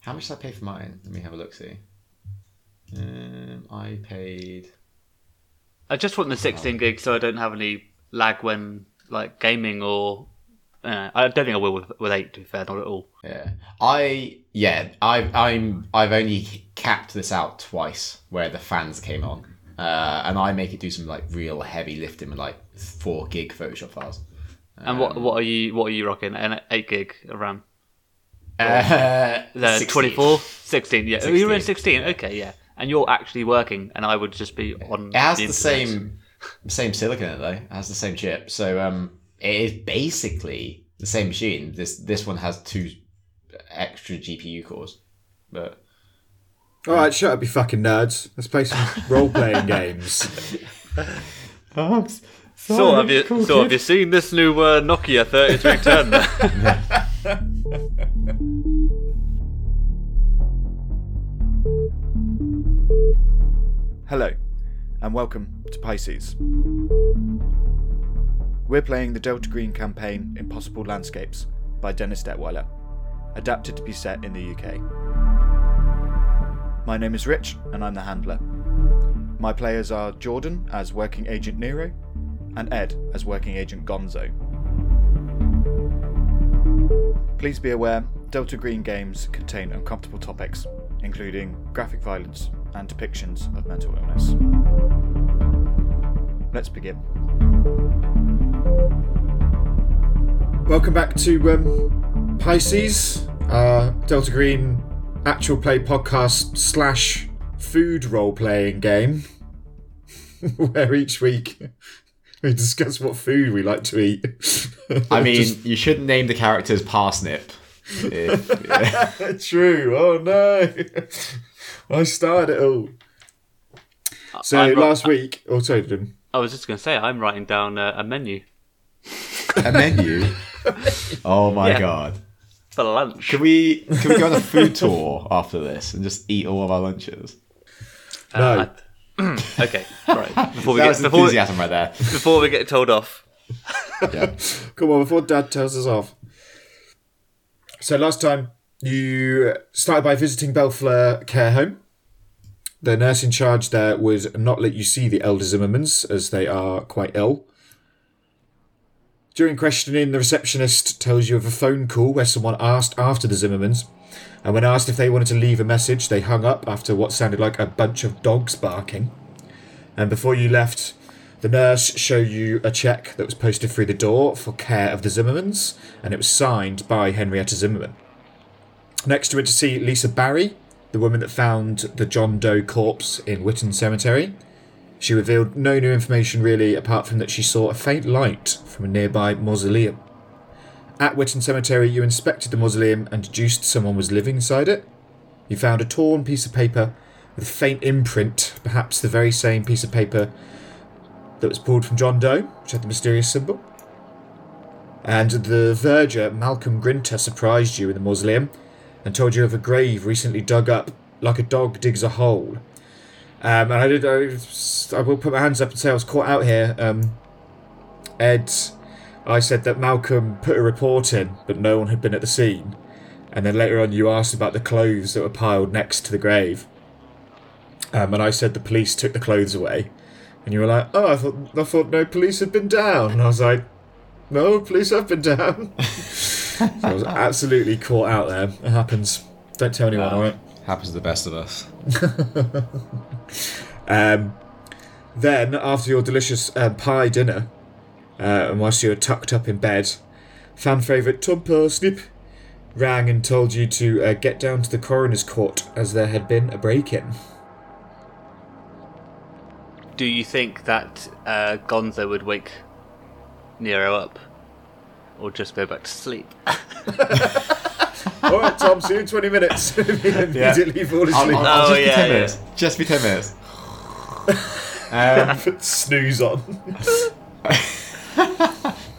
How much did I pay for mine? Let me have a look. See. Um, I paid. I just want the 16 gig so I don't have any lag when like gaming or. Uh, I don't think I will with, with eight. To be fair, not at all. Yeah, I yeah I I'm I've only capped this out twice where the fans came on, uh, and I make it do some like real heavy lifting with like four gig Photoshop files. And what what are you what are you rocking? An eight gig of RAM? Uh, The 16. 24, 16. Yeah, Oh, you're in 16. 16. Okay, yeah. And you're actually working, and I would just be on. It has the, internet. same same silicon in it though. It has the same chip, so um, it is basically the same machine. This this one has two extra GPU cores, but All right, shut up, you fucking nerds. Let's play some role playing games. So have you so have you seen this new uh, Nokia 3310? Hello, and welcome to Pisces. We're playing the Delta Green campaign Impossible Landscapes by Dennis Detwiller, adapted to be set in the UK. My name is Rich, and I'm the handler. My players are Jordan as Working Agent Nero, and Ed as Working Agent Gonzo. Please be aware, Delta Green games contain uncomfortable topics, including graphic violence and depictions of mental illness. Let's begin. Welcome back to um, Pisces, our Delta Green actual play podcast slash food role playing game, where each week we discuss what food we like to eat. I mean, you shouldn't name the characters Parsnip. If, True. Oh no. I started it all. So I'm ro- last week, oh sorry, Dylan. I was just going to say I'm writing down uh, a menu a menu. Oh my Yeah. god! for lunch. Can we can we go on a food tour after this and just eat all of our lunches? Uh, I- okay, right. Before we That get was before we, enthusiasm right there. before we get told off, Yeah. Come on, before Dad tells us off. So last time you started by visiting Belfleur Care Home. The nurse in charge there would not let you see the elder Zimmermans as they are quite ill. During questioning, the receptionist tells you of a phone call where someone asked after the Zimmermans, and when asked if they wanted to leave a message, they hung up after what sounded like a bunch of dogs barking. And before you left, the nurse showed you a check that was posted through the door for care of the Zimmermans, and it was signed by Henrietta Zimmerman. Next, you went to see Lisa Barry, the woman that found the John Doe corpse in Witton Cemetery. She revealed no new information really, apart from that she saw a faint light from a nearby mausoleum. At Witton Cemetery, you inspected the mausoleum and deduced someone was living inside it. You found a torn piece of paper with a faint imprint, perhaps the very same piece of paper that was pulled from John Doe, which had the mysterious symbol. And the verger, Malcolm Grinter, surprised you in the mausoleum and told you of a grave recently dug up like a dog digs a hole. Um, and I did. I, I will put my hands up and say I was caught out here. Um, Ed, I said that Malcolm put a report in, but no one had been at the scene. And then later on, you asked about the clothes that were piled next to the grave. Um, and I said the police took the clothes away. And you were like, "Oh, I thought I thought no police had been down." And I was like, "No, police have been down." so I was absolutely caught out there. It happens. Don't tell anyone, Wow. all right? Happens to the best of us. Um, then, after your delicious uh, pie dinner, uh, and whilst you were tucked up in bed, fan favourite Tom Parsnip rang and told you to uh, get down to the coroner's court as there had been a break-in. do you think that uh, Gonzo would wake Nero up, or just go back to sleep? all right, Tom, see you in 20 minutes. Immediately fall I'll, asleep. I'll, I'll Oh, just be yeah, ten yeah. minutes. Just be ten minutes. um, Put snooze on.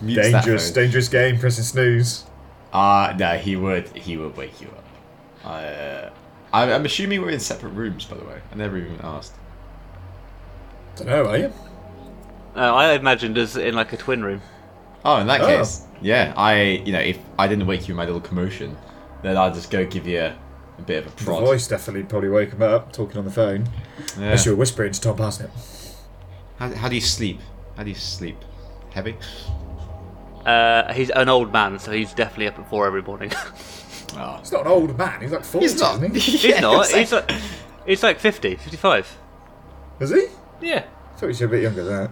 dangerous, dangerous game, pressing snooze. Uh no, he would. He would wake you up. Uh, I'm, I'm assuming we're in separate rooms, by the way. I never even asked. Don't know, are you? Uh, I imagined us in like a twin room. Oh, in that Oh. case, yeah. I, you know, if I didn't wake you with my little commotion, then I'll just go give you a, a bit of a The voice definitely probably woke him up talking on the phone. Yeah. Unless you were whispering to Tom Parsnip. How, how do you sleep? How do you sleep? Heavy? Uh, he's an old man, so he's definitely up at four every morning. Oh. He's not an old man. He's like 40, He's not. isn't he? he's not. He's like, he's like 50, 55. Is he? Yeah. I thought he was a bit younger than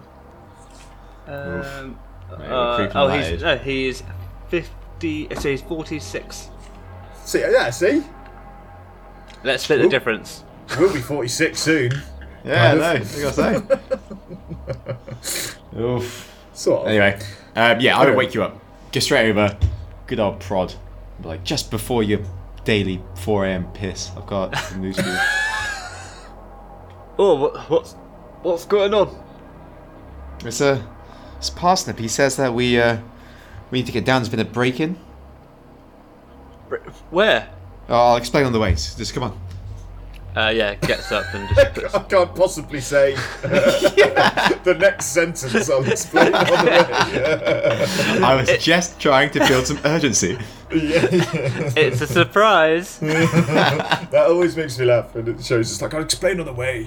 that. Um, Mate, we're uh, oh, he's age. no, he's 50. So he's 46. See, yeah, see? Let's split the difference. We'll be 46 soon. Yeah, Kind no, of. I gotta say. Oof. Sort of. Anyway, um, yeah, I would wake you up. Get straight over. Good old prod. Like just before your daily 4 a.m. piss, I've got some news for you. Oh, what, what's what's going on? It's a, it's Parsnip. He says that we uh, we need to get down. There's been a break-in. Where? Oh, I'll explain on the way. Just come on. Uh, yeah, gets up and just puts, I can't possibly say the next sentence I'll explain on the way. I was just trying to build some urgency. Yeah. it's a surprise. that always makes me laugh and it shows it's like I'll explain on the way.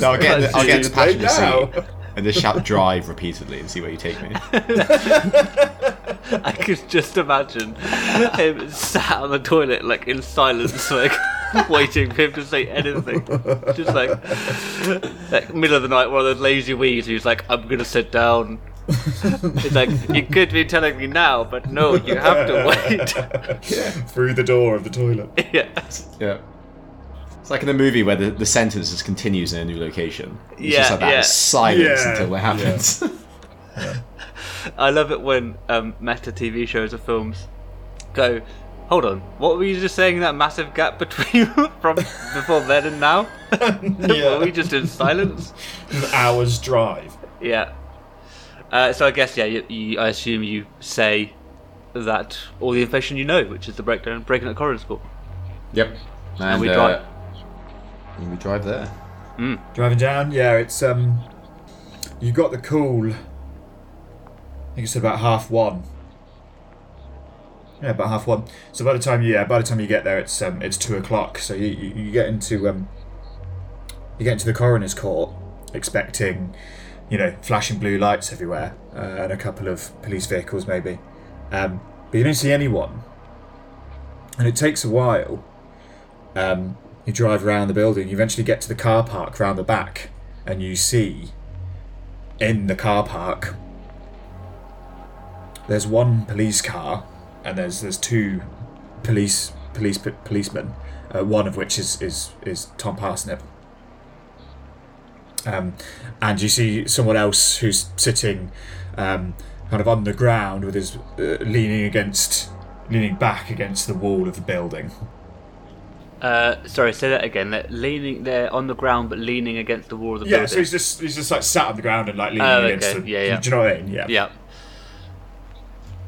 No, I'll get, I'll get to the Explain passenger now. seat and just shout drive repeatedly and see where you take me. I could just imagine him sat on the toilet, like in silence, like waiting for him to say anything. Just like, like middle of the night, one of those lazy wees who's like, "I'm gonna sit down." It's like you could be telling me now, but no, you have to wait. Through the door of the toilet. yeah, Yeah. It's like in a movie where the, the sentence just continues in a new location. It's Yeah, just like that yeah. silence Yeah, until it happens. I love it when um, meta TV shows or films go. Hold on, what were you just saying? That massive gap between from before then and now? Were we just in silence? An hour's drive. Yeah. Uh, so I guess yeah, you, you, I assume you say that all the information you know, which is the breakdown breaking at Coroner's Court. yep. And, we uh, drive- and we drive there. Driving down, yeah, it's um you got the call I think it's about half one. Yeah, about half one. So by the time you yeah, by the time you get there it's um it's two o'clock. So you, you, you get into um you get into the coroner's court expecting, you know, flashing blue lights everywhere, uh, and a couple of police vehicles maybe. Um but you don't see anyone. And it takes a while. Um you drive around the building, you eventually get to the car park round the back, and you see in the car park there's one police car and there's there's two police police policemen, uh, one of which is is is Tom Parsnip. Um, and you see someone else who's sitting um, kind of on the ground with his uh, leaning against leaning back against the wall of the building. Uh, sorry, say that again. They're leaning, they're on the ground but leaning against the wall of the Yeah, building. so he's just he's just like sat on the ground and like leaning Oh, against okay. the. Yeah, yeah. Do you know what I mean? Yeah. yeah.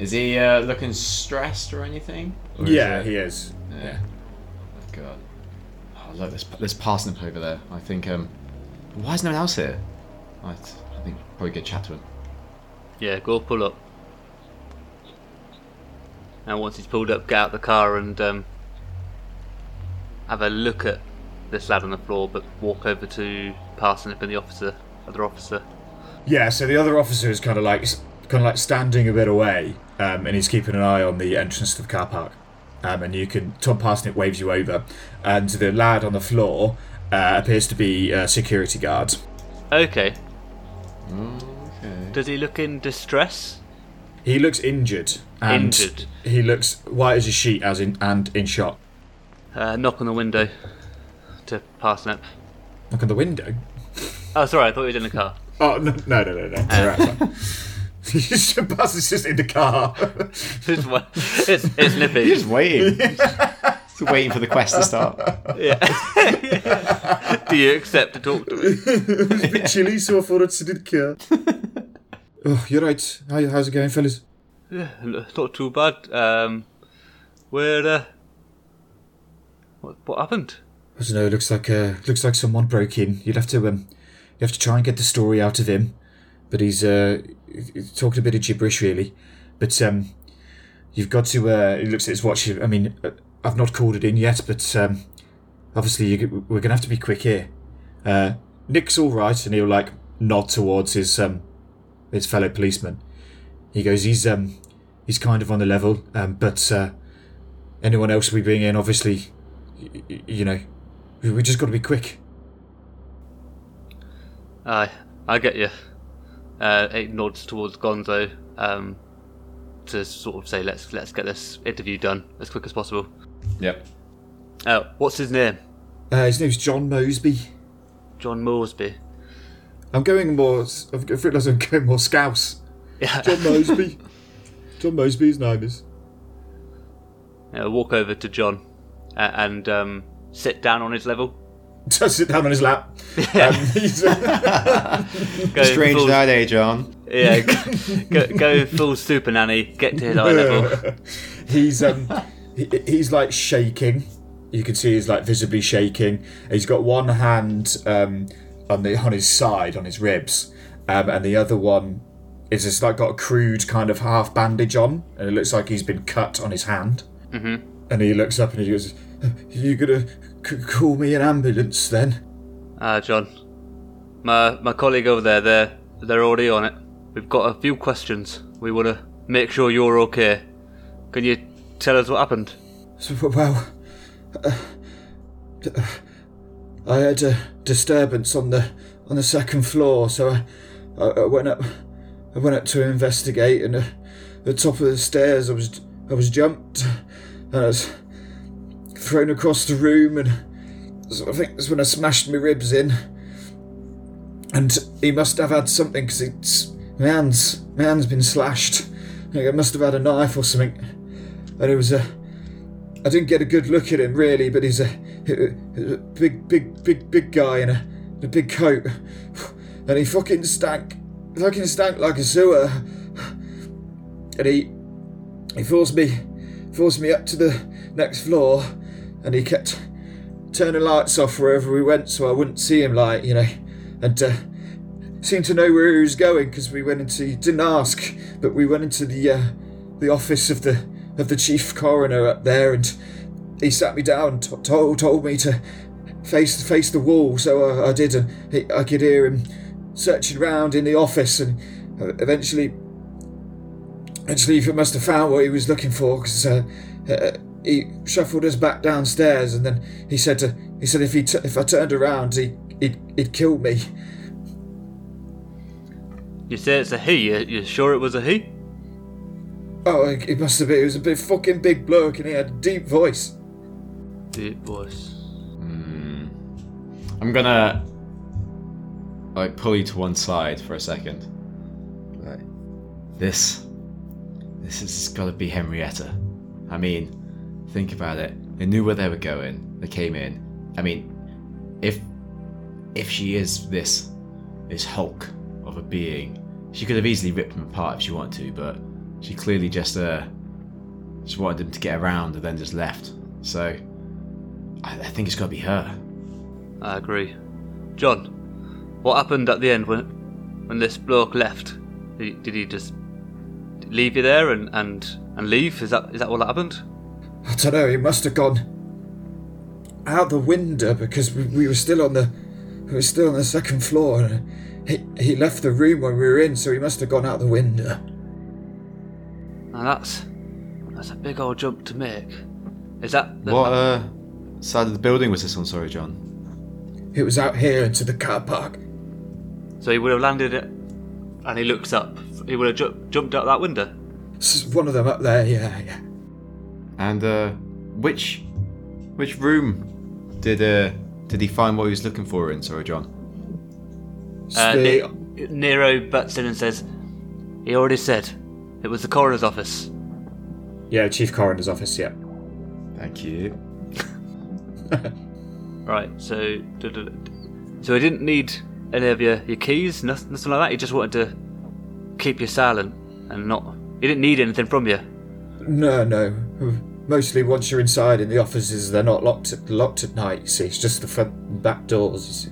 Is he uh, looking stressed or anything? Or is Yeah, it- he is. Yeah. God. Oh, look, there's, there's Parsnip over there. I think, um... Why is no one else here? I, I think probably get chat to him. Yeah, go pull up. And once he's pulled up, get out the car and um, have a look at this lad on the floor, but walk over to Parsnip and the officer, other officer. Yeah, so the other officer is kind of like kind of like standing a bit away, um, and he's keeping an eye on the entrance to the car park. Um, and you can Tom Parsnip waves you over, and the lad on the floor uh, appears to be a security guard. Okay. Okay. Does he look in distress? He looks injured, and Injured. he looks white as a sheet, as in and in shock. Uh, knock on the window to Parsnip. Look on the window. Oh, sorry, I thought he was in the car. Oh no no no no no! It's alright. Parsnip's just in the car. it's, wa- it's, it's nippy. He's just waiting. Just waiting for the quest to start. Yeah. Do you accept to talk to me? bit chilly, so I thought I'd sit in the car. oh, you're right. How, how's it going, fellas? Yeah, not too bad. Um, where, uh, what, what happened? I don't know. It looks like uh, looks like someone broke in. You'd have to um, you have to try and get the story out of him, but he's uh, talking a bit of gibberish, really. But um, you've got to. Uh, he looks at his watch. I mean, uh, I've not called it in yet, but um, obviously you, we're gonna have to be quick here. Uh, Nick's all right, and he'll like nod towards his um his fellow policeman. He goes, he's um he's kind of on the level, um, but uh, anyone else we bring in, obviously, you know, we, we just got to be quick. Aye, I get you. Uh, it nods towards Gonzo um, to sort of say, "Let's let's get this interview done as quick as possible." Yep. Uh, what's his name? Uh, his name's John Moseby. John Moresby. I'm going more. I've realised I'm going more Scouse. Yeah. John Moseby. John Moseby, his name is. Yeah, walk over to John and um, sit down on his level. Just sit down on his lap. Um, Strange full, night, eh, John? Yeah, go, go full super nanny. Get to his eye level. he's um, he, he's like shaking. You can see he's like visibly shaking. He's got one hand um, on the on his side, on his ribs, um, and the other one is just like got a crude kind of half bandage on, and it looks like he's been cut on his hand. Mm-hmm. And he looks up and he goes, "You gonna c- call me an ambulance then?" Ah, John. My my colleague over there, they're they're already on it. We've got a few questions. We want to make sure you're okay. Can you tell us what happened? Well, uh, I had a disturbance on the on the second floor, so I, I, I went up. I went up to investigate, and uh, at the top of the stairs, I was I was jumped, I thrown across the room, and so I think that's when I smashed my ribs in. And he must have had something because it's my hands. My hand's been slashed. I I must have had a knife or something. And it was a. I didn't get a good look at him really, but he's a, a big, big, big, big guy in a, in a big coat, and he fucking stank, fucking stank like a sewer. And he, he forced me, forced me up to the next floor, and he kept turning lights off wherever we went, so I wouldn't see him, like you know, and uh, seemed to know where he was going because we went into. Didn't ask, but we went into the uh, the office of the of the chief coroner up there, and he sat me down, and t- told told me to face face the wall. So I, I did, and he, I could hear him searching around in the office, and uh, eventually, eventually, he must have found what he was looking for because uh, uh, he shuffled us back downstairs, and then he said to he said if he t- if I turned around, he he'd, he'd kill me. You say it's a he. You, you sure it was a he? Oh, it it must have been. He was a big fucking big bloke, and he had a deep voice. Deep voice. I'm gonna like pull you to one side for a second. Right. This, this has got to be Henrietta. I mean, think about it. They knew where they were going. They came in. I mean, if if she is this this Hulk of a being, she could have easily ripped him apart if she wanted to, but she clearly just uh just wanted him to get around and then just left. So I, I think it's got to be her. I agree. John, what happened at the end when when this bloke left? Did he, did he just leave you there and, and, and leave? Is that is that all that happened? I don't know. He must have gone out the window because we, we were still on the we were still on the second floor. And he he left the room when we were in, so he must have gone out the window. Now that's that's a big old jump to make. Is that the, What uh, side of the building was this on? Sorry, John. It was out here into the car park. So he would have landed it, and he looks up. He would have ju- jumped out that window. S- One of them up there. Yeah, yeah. And uh, which which room did uh did he find what he was looking for in? Sorry, John. It's Uh, the- Ne- Nero butts in and says, "He already said it was the coroner's office." yeah, chief coroner's office. Yeah. Thank you. Right. So, duh, duh, duh. so he didn't need any of your, your keys, nothing, nothing like that. He just wanted to keep you silent and not. He didn't need anything from you. No, no. Mostly once you're inside in the offices, they're not locked at, locked at night. You see, it's just the front and back doors. You see.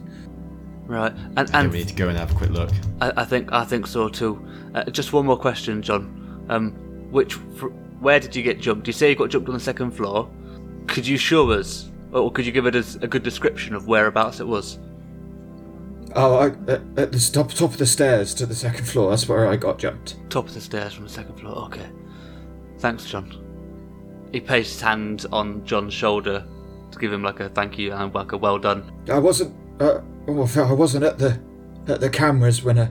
Right. And And and we need to go and have a quick look. I, I think I think so too. Uh, just one more question, John. Um, which fr- where did you get jumped? You say you got jumped on the second floor. Could you show us Or could you give it a, a good description of whereabouts it was? Oh, I, at, at the top top of the stairs to the second floor. That's where I got jumped. Top of the stairs from the second floor. Okay. Thanks, John. He placed his hand on John's shoulder to give him like a thank you and like a well done. I wasn't. Uh, oh, I wasn't at the at the cameras when I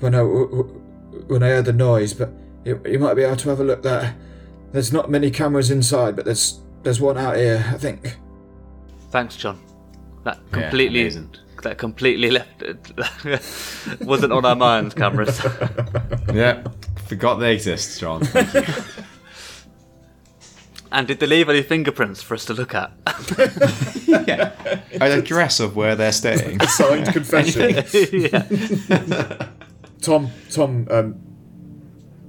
when I when I heard the noise, but you, you might be able to have a look there. There's not many cameras inside, but there's there's one out here, I think. Thanks, John. That Yeah, completely amazing. That completely left it wasn't on our minds, cameras. Yeah, forgot they exist, John. and did they leave any fingerprints for us to look at? yeah, an address of where they're staying. Signed confession. yeah. Tom, Tom, um,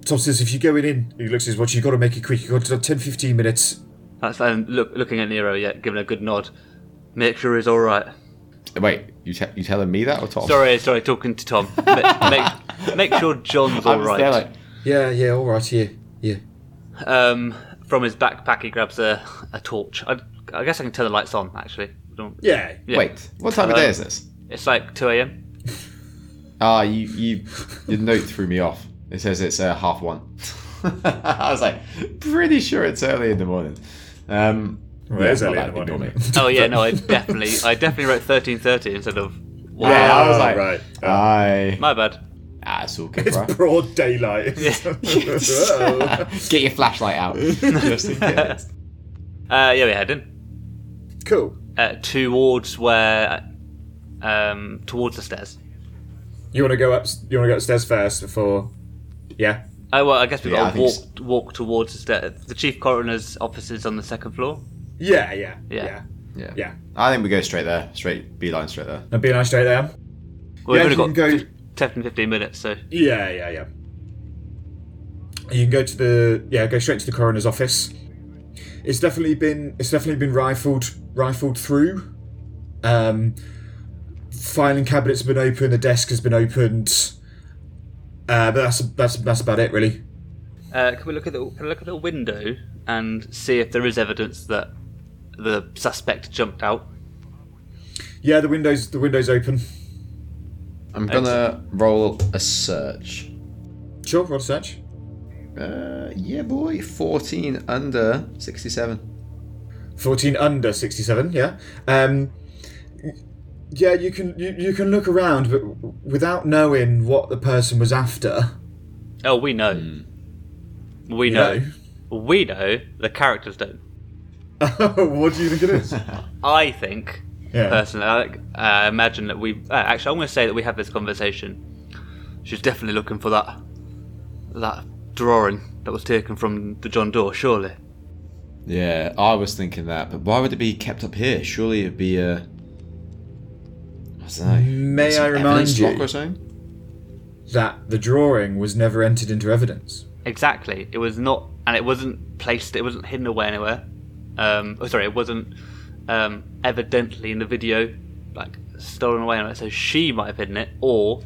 Tom says if you're going in, he looks at his watch. You've got to make it quick. You've got to 10, 15 minutes. That's and look looking at Nero, yeah, giving a good nod. Make sure he's all right. Wait, you te- you telling me that or Tom? Sorry, sorry, talking to Tom. Ma- make, make sure John's I all right. like, Yeah, yeah, all right, yeah, yeah. Um, from his backpack, he grabs a, a torch. I, I guess I can turn the lights on. Actually, Don't- Yeah, yeah. wait, what time of day is this? It's like two a.m. Ah, you you your note threw me off. It says it's uh, half one. I was like, pretty sure it's early in the morning. Um, Well, it is not early in the big morning. normally. Oh yeah, no, I definitely, I definitely wrote thirteen thirty instead of. One. Yeah, I was like, right. I My bad. ah, it's all good, It's bro. broad daylight. Oh. Get your flashlight out, just in case. Uh, yeah, we head in cool. uh, towards where, um, towards the stairs. You want to go up? You want to go upstairs first before? Yeah. Oh well, I guess we've Yeah, got to think walk walk towards the stairs. The chief coroner's office is on the second floor. Yeah, yeah, Yeah. yeah, Yeah. yeah. I think we go straight there, straight beeline straight there. And be nice straight there. Well, Yeah, we've you only got go- fif- 10, 15 minutes, so Yeah, yeah, yeah. You can go to the yeah, go straight to the coroner's office. It's definitely been it's definitely been rifled rifled through. Um, filing cabinets have been open. The desk has been opened. Uh, but that's that's that's about it really. Uh, can we look at the can I look at the window and see if there is evidence that the suspect jumped out? Yeah, the windows the windows open. I'm gonna roll a search. Sure, roll a search. Uh, yeah, boy, 14 under 67. 14 under 67 yeah um yeah you can you, you can look around but without knowing what the person was after Oh, we know. We you know. We know. The characters don't. Know. what do you think it is I think, Yeah. personally, I uh, imagine that we. Uh, actually, I'm going to say that we had this conversation. She's definitely looking for that that drawing that was taken from the John Doe. Surely. Yeah, I was thinking that, but why would it be kept up here? Surely it'd be a. I don't know. May I remind evidence you- lock or something? that the drawing was never entered into evidence Exactly. It was not, and it wasn't placed. It wasn't hidden away anywhere. Um, oh, sorry, it wasn't um, evidently in the video, like stolen away anywhere. So she might have hidden it, or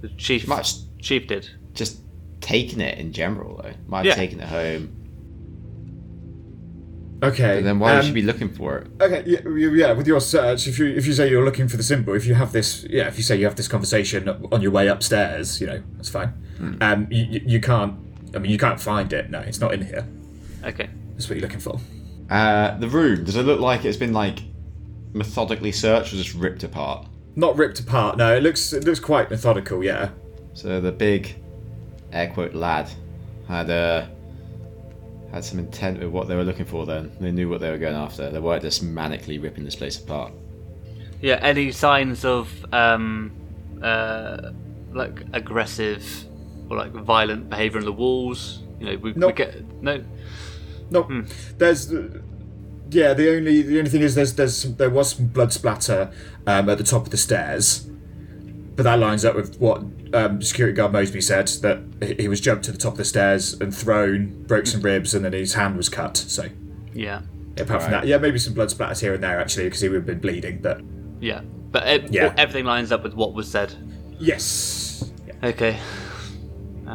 the chief. Might have s- Chief did. just taken it in general, though. Might have Yeah. taken it home. okay But then why would um, she be looking for it? okay yeah, yeah with your search if you if you say you're looking for the symbol if you have this yeah if you say you have this conversation on your way upstairs you know that's fine Hmm. um you, you, you can't i mean you can't find it no it's not in here Okay. that's what you're looking for Uh, the room, does it look like it's been, like, methodically searched or just ripped apart? not ripped apart no it looks it looks quite methodical yeah So the big, air quote, lad had uh, had some intent with what they were looking for. Then they knew what they were going after. They weren't just manically ripping this place apart. Yeah. Any signs of um, uh, like aggressive or like violent behaviour in the walls? You know, we, we get no. No, there's yeah. The only the only thing is there's there's some, there was some blood splatter um, at the top of the stairs, but that lines up with what um, security guard Mosby said that he- he was jumped to the top of the stairs and thrown, broke some ribs, and then his hand was cut. So Yeah. apart from that, yeah, maybe some blood splatters here and there actually because he would have been bleeding. But Yeah. But it, Yeah. everything lines up with what was said. yes, yeah. Okay.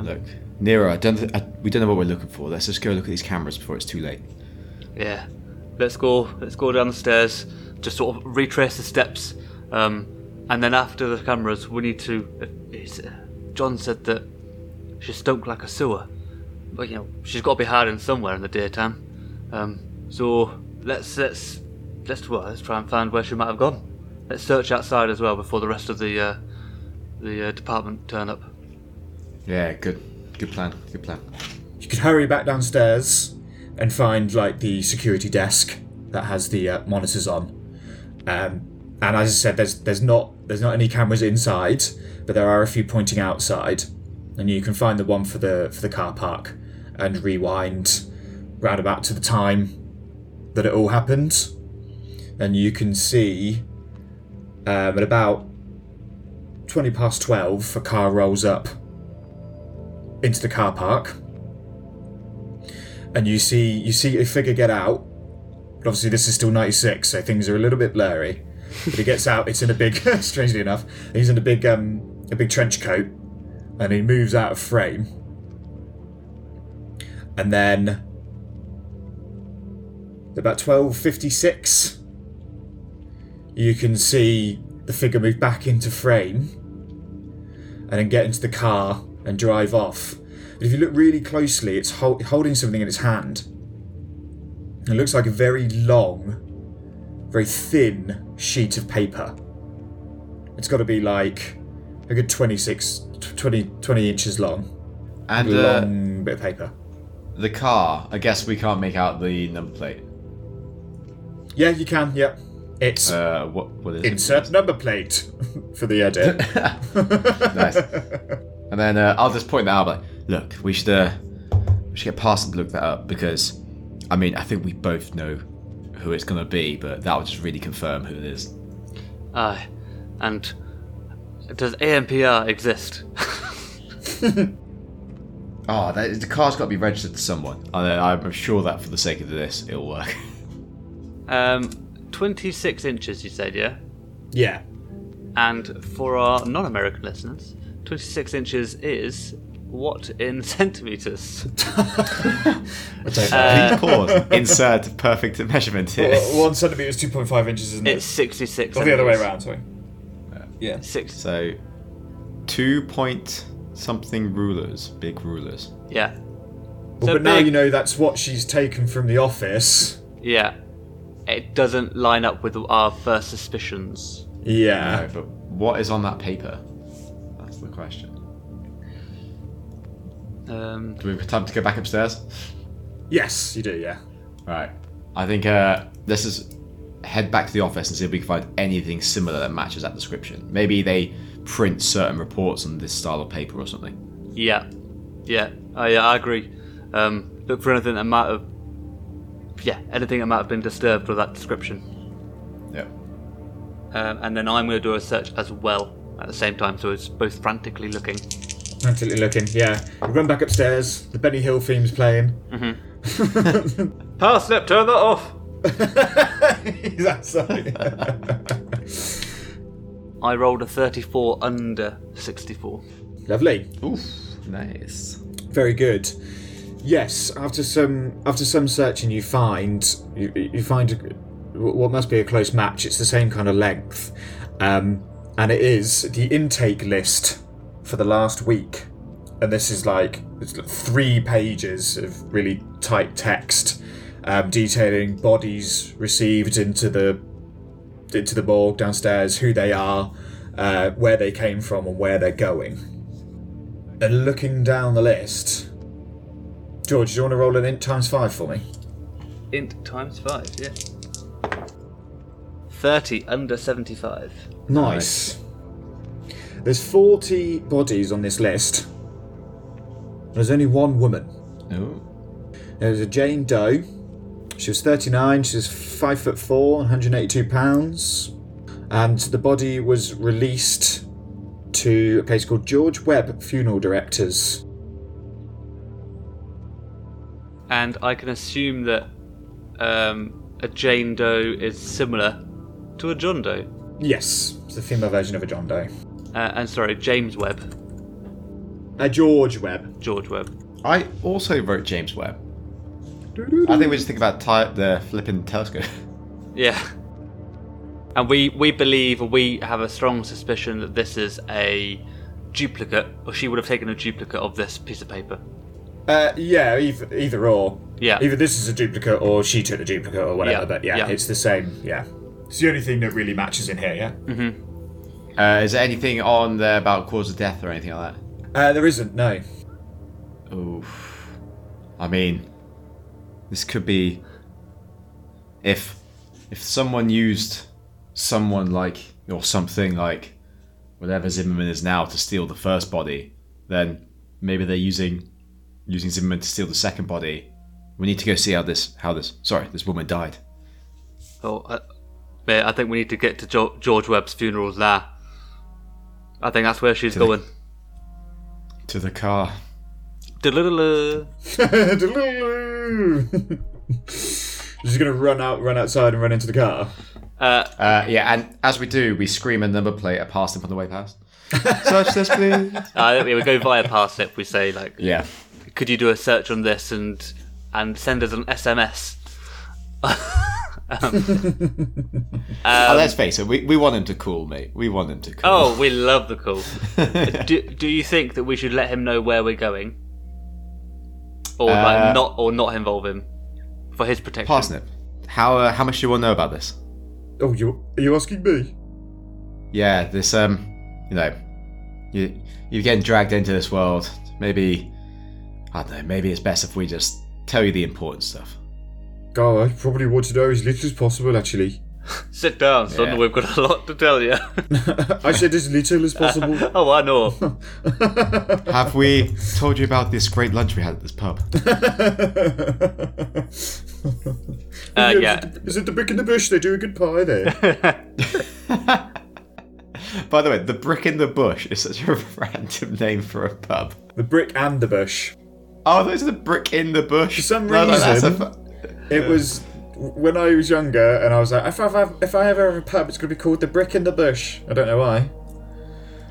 Look, Nero, I don't, th- I, we don't know what we're looking for. Let's just go look at these cameras before it's too late. Yeah. let's go. Let's go down the stairs. Just sort of retrace the steps, um, and then after the cameras, we need to. Uh, it's, uh, John said that she stunk like a sewer, but you know she's got to be hiding somewhere in the daytime. Um, so let's let's let's well, let's try and find where she might have gone. Let's search outside as well before the rest of the uh, the uh, department turn up. Yeah, good. Good plan. Good plan. You could hurry back downstairs and find like the security desk that has the uh, monitors on. Um, and as I said, there's there's not there's not any cameras inside, but there are a few pointing outside, and you can find the one for the for the car park and rewind round about to the time that it all happened, and you can see um, at about twenty past twelve, a car rolls up into the car park and you see you see a figure get out. But obviously, this is still '96, so things are a little bit blurry. But he gets out. It's in a big, strangely enough, he's in a big um a big trench coat, and he moves out of frame. And then about twelve fifty six, you can see the figure move back into frame, and then get into the car and drive off. But if you look really closely, it's hol- holding something in its hand. It looks like a very long, very thin sheet of paper. It's got to be like a good 26, 20, 20 inches long. And uh, long bit of paper. the car. I guess we can't make out the number plate. Yeah, you can. Yep. It's Uh, what? What is it? insert number plate for the edit. Nice. And then uh, I'll just point that out. Like, look, we should uh, we should get past and look that up because, I mean, I think we both know who it's gonna be, but that would just really confirm who it is. Aye, and does ANPR exist? Oh, that, the car's got to be registered to someone. I, I'm sure that for the sake of this, it'll work. um, 26 inches, you said, yeah? yeah. And for our non American listeners, 26 inches is what in centimetres? I don't know. Uh, Please pause. Insert perfect measurement here. Well, one centimeter is 2.5 inches, isn't it? It's it? 66. Or the other way centimetres. around, sorry. Yeah. Six. So, two point something rulers, big rulers. Yeah. Well, So but now big- you know that's what she's taken from the office. Yeah. It doesn't line up with our first suspicions. Yeah. No, but what is on that paper? That's the question. Um, Do we have time to go back upstairs? Yes, you do, yeah. Right. I think uh, let's just head back to the office and see if we can find anything similar that matches that description. Maybe they print certain reports on this style of paper or something. yeah. Yeah. Yeah, I agree. Um, look for anything that might have. Yeah, anything that might have been disturbed with that description. Yeah. Um, and then I'm going to do a search as well at the same time, so it's both frantically looking. Frantically looking, yeah. We run back upstairs. The Benny Hill theme's playing. Power slip, turn that off! That's sorry. I rolled a 34 under 64. Lovely. Oof. Nice. Very good. Yes, after some after some searching, you find you, you find what must be a close match. It's the same kind of length, um, and it is the intake list for the last week. And this is like three pages of really tight text um, detailing bodies received into the into the morgue downstairs, who they are, uh, where they came from, and where they're going. And looking down the list, George, do you want to roll an int times five for me? Int times 5, yeah. 30 under 75. Nice. There's 40 bodies on this list. There's only one woman. Oh. There's a Jane Doe. She was 39. She was five foot four, 182 pounds, and the body was released to a place called George Webb Funeral Directors. And I can assume that um, a Jane Doe is similar to a John Doe. Yes, it's the female version of a John Doe. Uh, and sorry, James Webb. A George Webb. George Webb. I also wrote James Webb. I think we just think about ti the flipping telescope. Yeah. And we we believe, we have a strong suspicion that this is a duplicate, or she would have taken a duplicate of this piece of paper. Uh, yeah, either, either or. Yeah. Either this is a duplicate or she took a duplicate or whatever, Yeah, but yeah, yeah. it's the same, yeah. It's the only thing that really matches in here, yeah? Uh, is there anything on there about cause of death or anything like that? Uh, there isn't, no. Oof. I mean, this could be if if someone used someone like or something like whatever Zimmerman is now to steal the first body, then maybe they're using using Zimmerman to steal the second body. We need to go see how this how this sorry this woman died. Oh, uh, mate, I think we need to get to jo- George Webb's funerals there. I think that's where she's the- going. To the car. She's gonna run out, run outside, and run into the car. Uh, Uh, yeah, and as we do, we scream a number plate past him on the way past. Search this, please. uh, we go via parsnip. We say like, Yeah. could you do a search on this and and send us an SMS? oh, let's face it, we, we want him to cool, mate. We want him to cool. Oh, we love the call. do, do you think that we should let him know where we're going, or Uh, like not, or not involve him for his protection? Parsnip, how uh, how much do you want to know about this? Oh, you are you asking me? Yeah, this um, you know, you you're getting dragged into this world. Maybe I don't know. Maybe it's best if we just tell you the important stuff. God, I probably want to know as little as possible, actually. Sit down, son. Yeah. We've got a lot to tell you. I said as little as possible. oh, I know. Have we told you about this great lunch we had at this pub? Uh, is, yeah. it the, is it the brick in the bush? They do a good pie there. By the way, the brick in the bush is such a random name for a pub. the brick and the bush. Oh, those are the brick in the bush. For some No, no, that's a reason- fu- It was when I was younger, and I was like, if I have, if I ever have a pub, it's going to be called the Brick in the Bush. I don't know why.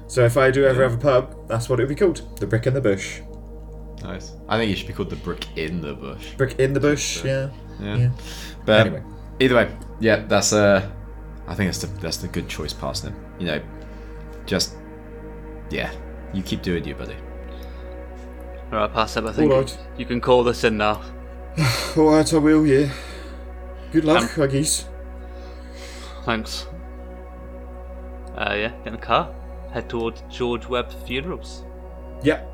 So if I do ever have a pub, that's what it would be called, the Brick in the Bush. nice. I think you should be called the brick in the bush. Brick in the bush, yeah. Yeah. Yeah. But Anyway. either way, yeah, that's uh, I think that's the that's the good choice, Parsnip. You know, just yeah, you keep doing you, buddy. All right, pass up. I think All right. you can call this in now. All right, I will. Yeah. Good luck, I guess. Thanks. Uh, yeah, get in the car. Head towards George Webb funerals. Yeah,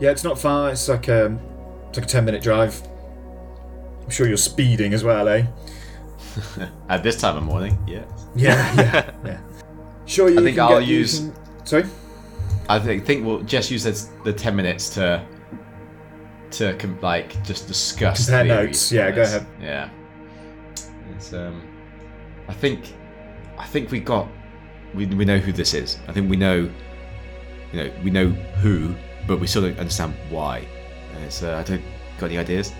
yeah. It's not far. It's like um, it's like a ten minute drive. I'm sure you're speeding as well, eh? At this time of morning, yeah. Yeah, yeah, yeah. Sure, you. I think can I'll get- use- can- Sorry. I think think we'll just use this, the ten minutes to to com- like just discuss Compare theories notes. on Yeah, go ahead. Yeah, it's um, I think I think we got we we know who this is. I think we know you know we know who, but we still don't understand why. And it's uh, I don't got any ideas.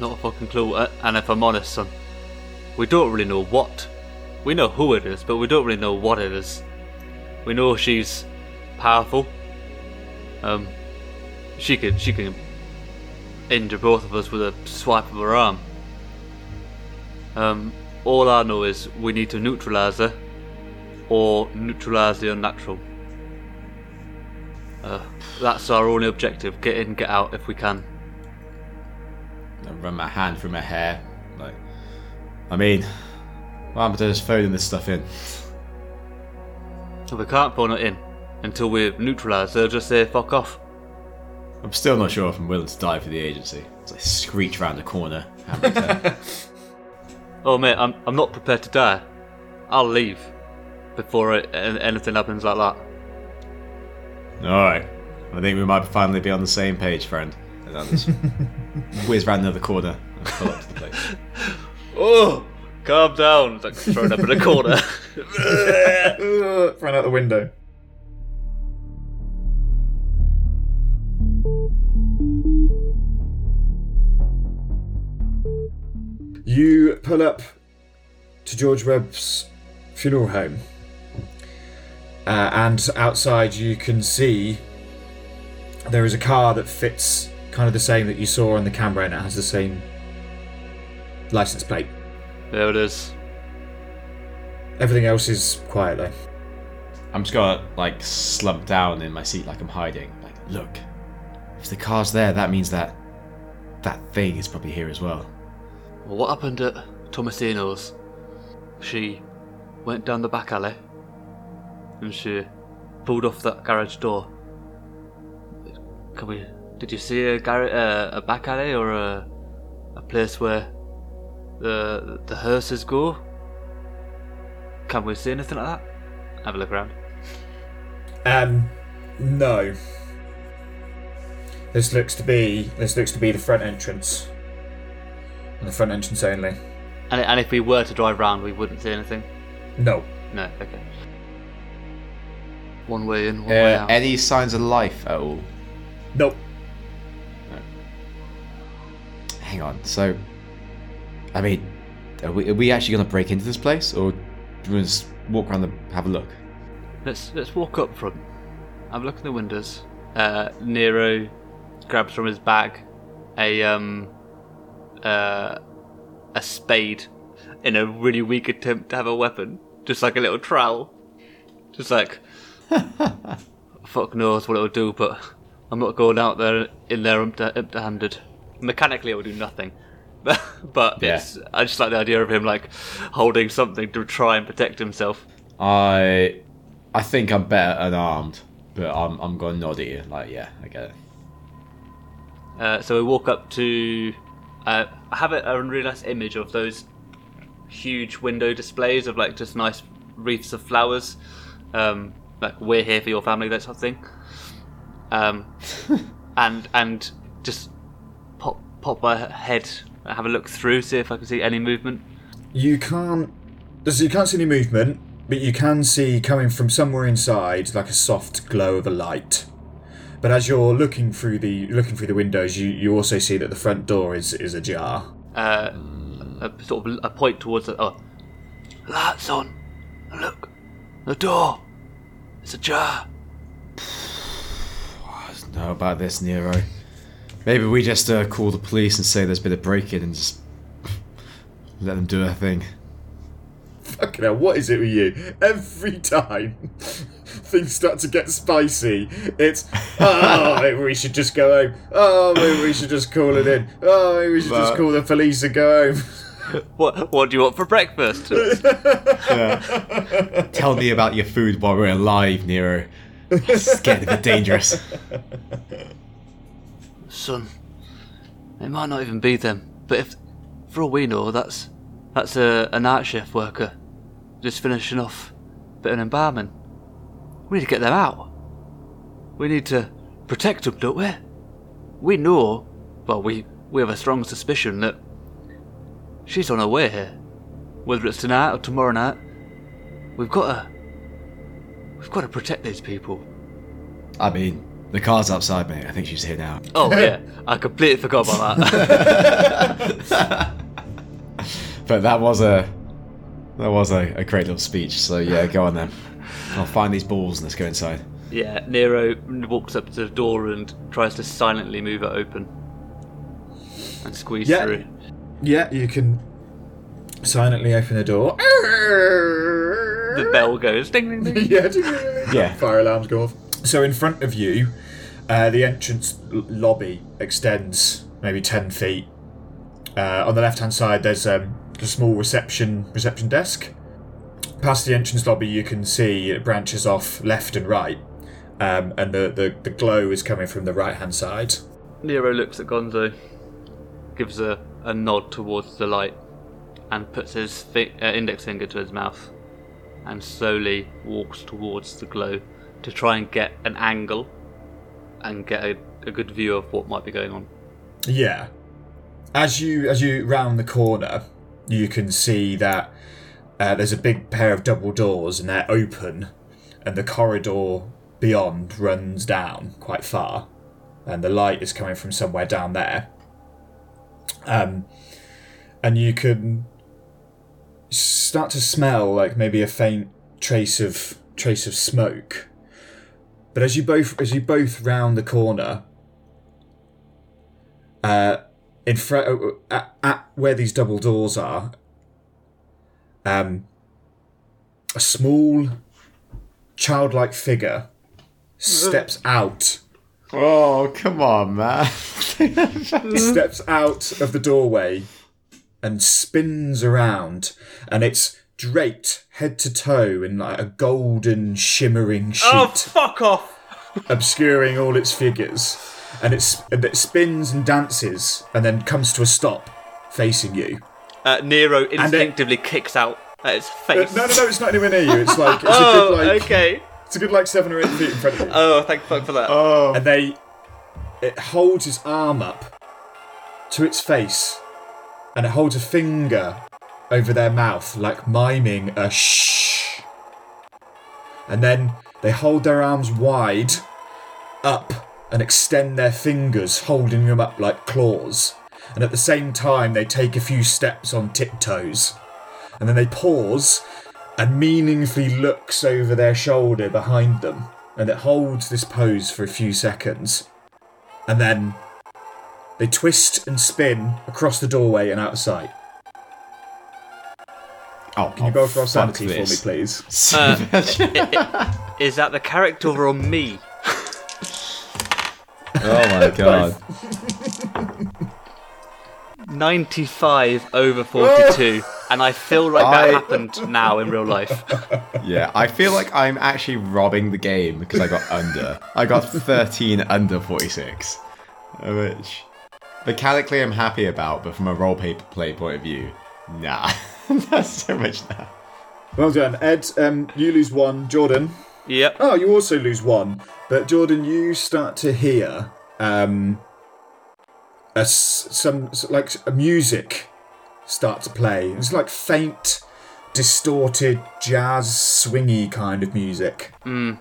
Not a fucking clue. Uh, and if I'm honest, son, we don't really know what. We know who it is, but we don't really know what it is. We know she's powerful. Um, she could she can injure both of us with a swipe of her arm. Um, all I know is we need to neutralize her, or neutralize the unnatural. Uh, that's our only objective. Get in, get out if we can. I run my hand through my hair. Like, I mean, what happened to just phoning this stuff in? If we can't phone it in until we've neutralised her, just say fuck off. I'm still not sure if I'm willing to die for the agency. It's like screech around the corner. Oh mate, I'm, I'm not prepared to die. I'll leave before it, anything happens like that. Alright. I think we might finally be on the same page, friend. And I'll just whiz round the other corner and pull up to the place. Oh, calm down. It's like thrown up in a corner. Ran out the window. You pull up to George Webb's funeral home, uh, and outside you can see there is a car that fits kind of the same that you saw on the camera, and it has the same license plate. There it is. Everything else is quiet though. I'm just gonna like slump down in my seat like I'm hiding. Like, look, if the car's there, that means that that thing is probably here as well. Well, what happened at Tomasino's? She went down the back alley and she pulled off that garage door. Can we? Did you see a gar- uh, a back alley or a a place where the the hearses go? Can we see anything like that? Have a look around. Um, no. This looks to be this looks to be the front entrance. And the front entrance only. And, and if we were to drive round, we wouldn't see anything. No. No. Okay. One way in, one way Uh, out. any signs of life at all? Nope. Hang on. So, I mean, are we, are we actually gonna break into this place, or do we wanna just walk around and have a look? Let's let's walk up front. Have a look in the windows. Uh, Nero grabs from his bag a um uh, a spade in a really weak attempt to have a weapon, just like a little trowel, just like fuck knows what it'll do, but I'm not going out there in there empty- empty-handed. Mechanically, it will do nothing. but Yeah. it's I just like the idea of him like holding something to try and protect himself. I, I think I'm better unarmed, but I'm I'm gonna nod at you. Like, yeah, I get it. Uh, so we walk up to. Uh, I have a, a really nice image of those huge window displays of like just nice wreaths of flowers, um, like we're here for your family, that sort of thing. Um, and and just pop pop my head, have a look through, see if I can see any movement. You can't. So you can't see any movement, but you can see coming from somewhere inside like a soft glow of a light. But as you're looking through the looking through the windows, you, you also see that the front door is is ajar. Uh, a sort of a point towards the oh, lights on. Look, the door. It's ajar. I don't know about this, Nero. Maybe we just uh, call the police and say there's been a break-in and just let them do their thing. Fucking hell, what is it with you? Every time things start to get spicy, it's oh maybe we should just go home. Oh maybe we should just call it in. Oh maybe we should just call the police and go home. What What do you want for breakfast? Tell me about your food while we're alive, Nero. It's getting a bit dangerous. Son, it might not even be them, but if, for all we know, that's that's a, a night shift worker just finishing off a bit of an embalming. We need to get them out. We need to protect them, don't we? We know, well, we we have a strong suspicion that she's on her way here. Whether it's tonight or tomorrow night, we've got to we've got to protect these people. I mean, the car's outside, mate. I think she's here now. Oh yeah, I completely forgot about that. But that was a that was a, a great little speech. So yeah, go on then. I'll find these balls and let's go inside. Yeah, Nero walks up to the door and tries to silently move it open and squeeze Yeah. through. Yeah, you can silently open the door. The bell goes ding ding ding. yeah, Yeah. Fire alarms go off. So in front of you, uh, the entrance l- lobby extends maybe ten feet. Uh, on the left-hand side, there's um, a small reception reception desk. Past the entrance lobby, you can see it branches off left and right, um, and the, the, the glow is coming from the right-hand side. Nero looks at Gonzo, gives a, a nod towards the light, and puts his fi- uh, index finger to his mouth, and slowly walks towards the glow to try and get an angle and get a, a good view of what might be going on. Yeah. As you as you round the corner, you can see that uh, there's a big pair of double doors and they're open, and the corridor beyond runs down quite far, and the light is coming from somewhere down there. Um, and you can start to smell like maybe a faint trace of trace of smoke. But as you both as you both round the corner, uh, in front at, at where these double doors are, um, a small childlike figure steps out Oh, come on, man. steps out of the doorway and spins around, and it's draped head to toe in like a golden shimmering sheet, Oh, fuck off! obscuring all its figures. And it's, and it spins and dances, and then comes to a stop, facing you. Uh, Nero then- instinctively kicks out at its Uh, face. no, no, no! It's not anywhere near you. It's like it's Oh, a good like okay. it's a good like seven or eight feet in front of you. Oh, thank fuck for that. oh. and they it holds its arm up to its face and it holds a finger over their mouth like miming a shh and then they hold their arms wide up and extend their fingers holding them up like claws and at the same time they take a few steps on tiptoes and then they pause and meaningfully looks over their shoulder behind them and it holds this pose for a few seconds and then they twist and spin across the doorway and out of sight. oh, Can you go for our sanity for me, please? Uh, is that the character or me? oh my god. 95 over 42. and I feel like that I- happened now in real life. Yeah, I feel like I'm actually robbing the game because I got under. I got 13 under 46, which mechanically I'm happy about, but from a role play play point of view, nah. That's so much that. Well done, Ed. Um, you lose one. Jordan. Yep. Oh, you also lose one. But Jordan, you start to hear um, a some like a music start to play. It's like faint, distorted jazz, swingy kind of music. Mm.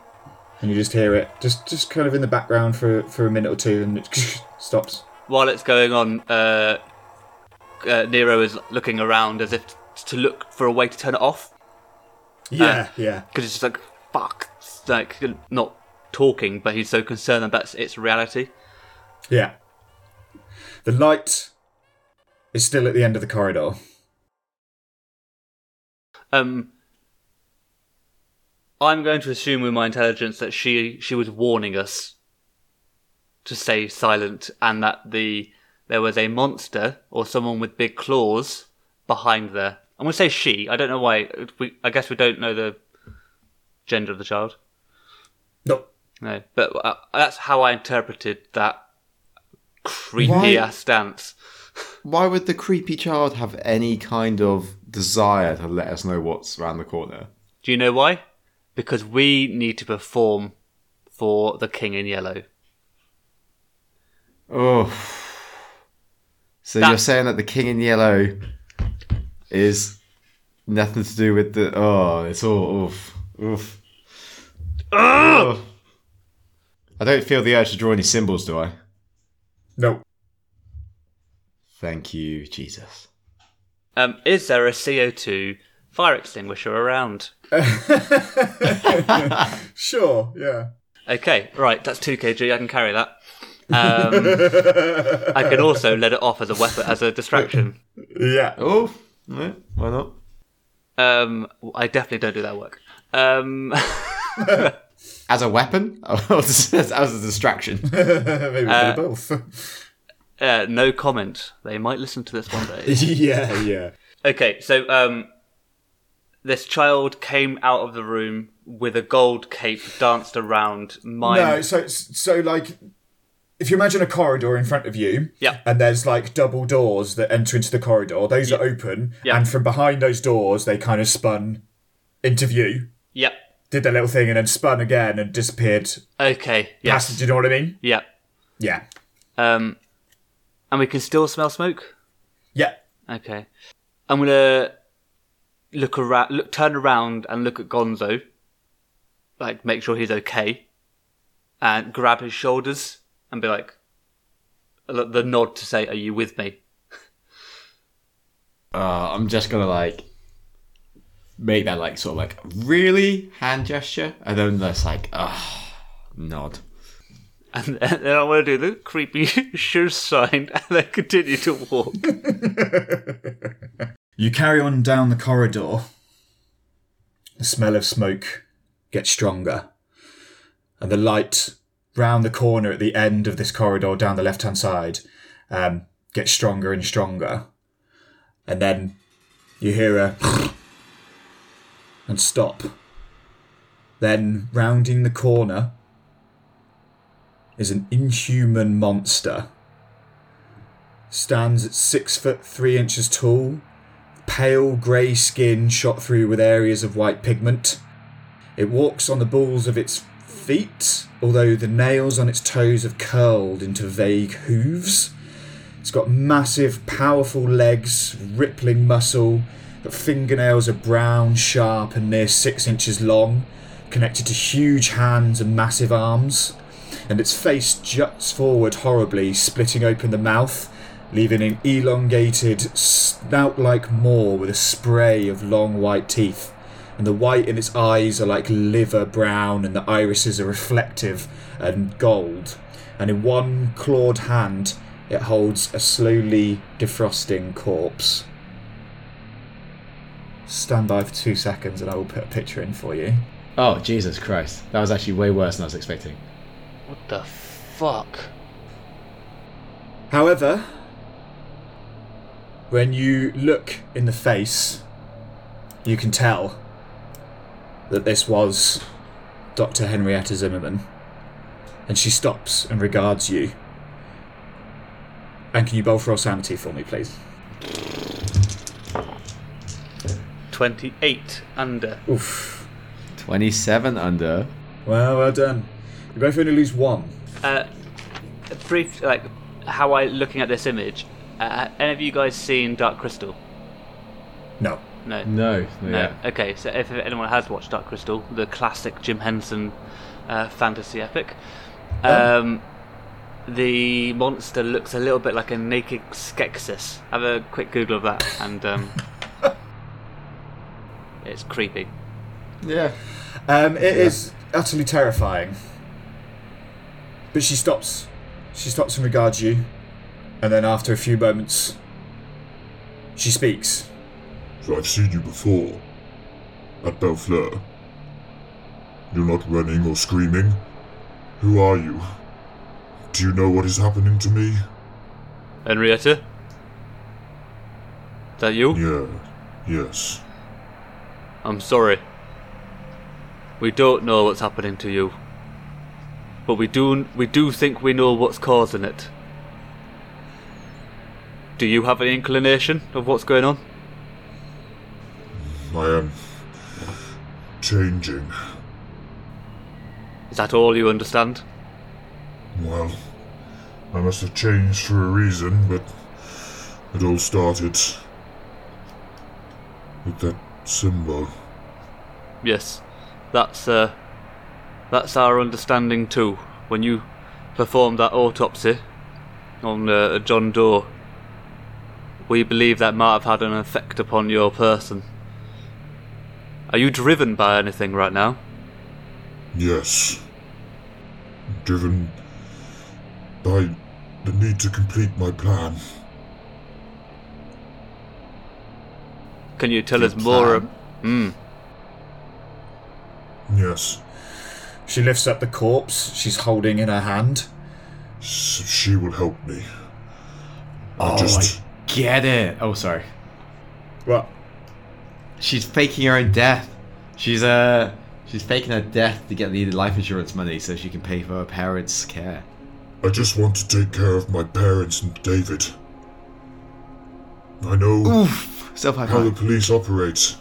And you just hear it, just just kind of in the background for for a minute or two, and it stops. While it's going on, uh, uh, Nero is looking around as if to look for a way to turn it off. Yeah, yeah. Because it's just like, fuck. It's like, not talking, but he's so concerned that that's its reality. Yeah. The light is still at the end of the corridor. Um, I'm going to assume with my intelligence that she she was warning us to stay silent, and that the there was a monster or someone with big claws behind there. I'm going to say she. I don't know why. We, I guess we don't know the gender of the child. No. No, but uh, that's how I interpreted that creepy Why- ass dance. Why would the creepy child have any kind of desire to let us know what's around the corner? Do you know why? Because we need to perform for the King in Yellow. Oh. So That- you're saying that the King in Yellow is nothing to do with the. Oh, it's all. Oof. Oof. Ah! Ugh. I don't feel the urge to draw any symbols, do I? No. Thank you, Jesus. Um, is there a CO2 fire extinguisher around? Sure, yeah. Okay, right, that's 2 kg, I can carry that. Um, I can also let it off as a weapon, as a distraction. Yeah. Oh, yeah, why not? Um, I definitely don't do that work. Um, As a weapon? Or as a distraction? Maybe a bit of both. uh, no comment. They might listen to this one day. yeah, yeah. Okay, so um, this child came out of the room with a gold cape, danced around. Mime. No, so so like if you imagine a corridor in front of you, Yeah. and there's like double doors that enter into the corridor, those are open, Yeah. and from behind those doors they kind of spun into view, Yep. Did their little thing, and then spun again and disappeared. Okay. Past, do you know what I mean? Yep. Yeah, Um, and we can still smell smoke. yeah. Okay. I'm gonna look around, look, turn around, and look at Gonzo. Like, make sure he's okay, and grab his shoulders and be like, the nod to say, "Are you with me?" Uh, I'm just gonna like make that like sort of like really hand gesture, and then that's like ah nod. And then then I want to do the creepy shoe sign and then continue to walk. You carry on down the corridor. The smell of smoke gets stronger. And the light round the corner at the end of this corridor down the left hand side um, gets stronger and stronger. And then you hear a and stop. Then, rounding the corner, is an inhuman monster. Stands at six foot three inches tall, pale grey skin shot through with areas of white pigment. It walks on the balls of its feet, although the nails on its toes have curled into vague hooves. It's got massive, powerful legs, rippling muscle, got fingernails are brown, sharp, and near six inches long, connected to huge hands and massive arms. And its face juts forward horribly, splitting open the mouth, leaving an elongated, snout like maw with a spray of long white teeth. And the white in its eyes are like liver brown, and the irises are reflective and gold. And in one clawed hand, it holds a slowly defrosting corpse. Stand by for two seconds and I will put a picture in for you. Oh, Jesus Christ. That was actually way worse than I was expecting. What the fuck? However, when you look in the face, you can tell that this was Dr. Henrietta Zimmerman. And she stops and regards you. And can you both roll sanity for me, please? 28 under. Oof. 27 under. Well, well done. You both only lose one. Uh, brief, like, how I, looking at this image, uh, any of you guys seen Dark Crystal? No. No. No. No. Yeah. Okay, so if anyone has watched Dark Crystal, the classic Jim Henson uh, fantasy epic, um, the monster looks a little bit like a naked Skeksis. Have a quick Google of that, and um, it's creepy. Yeah. Um, it is utterly terrifying. But she stops. She stops and regards you. And then after a few moments, she speaks. So I've seen you before. At Belfleur. You're not running or screaming. Who are you? Do you know what is happening to me? Henrietta? Is that you? Yeah. Yes. I'm sorry. We don't know what's happening to you. But we do we do think we know what's causing it. Do you have an inclination of what's going on? I am changing. Is that all you understand? Well, I must have changed for a reason, but it all started with that symbol. Yes. That's uh that's our understanding too. When you performed that autopsy on uh, John Doe, we believe that might have had an effect upon your person. Are you driven by anything right now? Yes. Driven by the need to complete my plan. Can you tell Your us more? plan? Hmm. Yes. She lifts up the corpse she's holding in her hand. S- she will help me. I Oh, just. I get it. Oh, sorry. What? She's faking her own death. She's uh, she's faking her death to get the life insurance money so she can pay for her parents' care. I just want to take care of my parents and David. I know Oof. Self high how the police operate.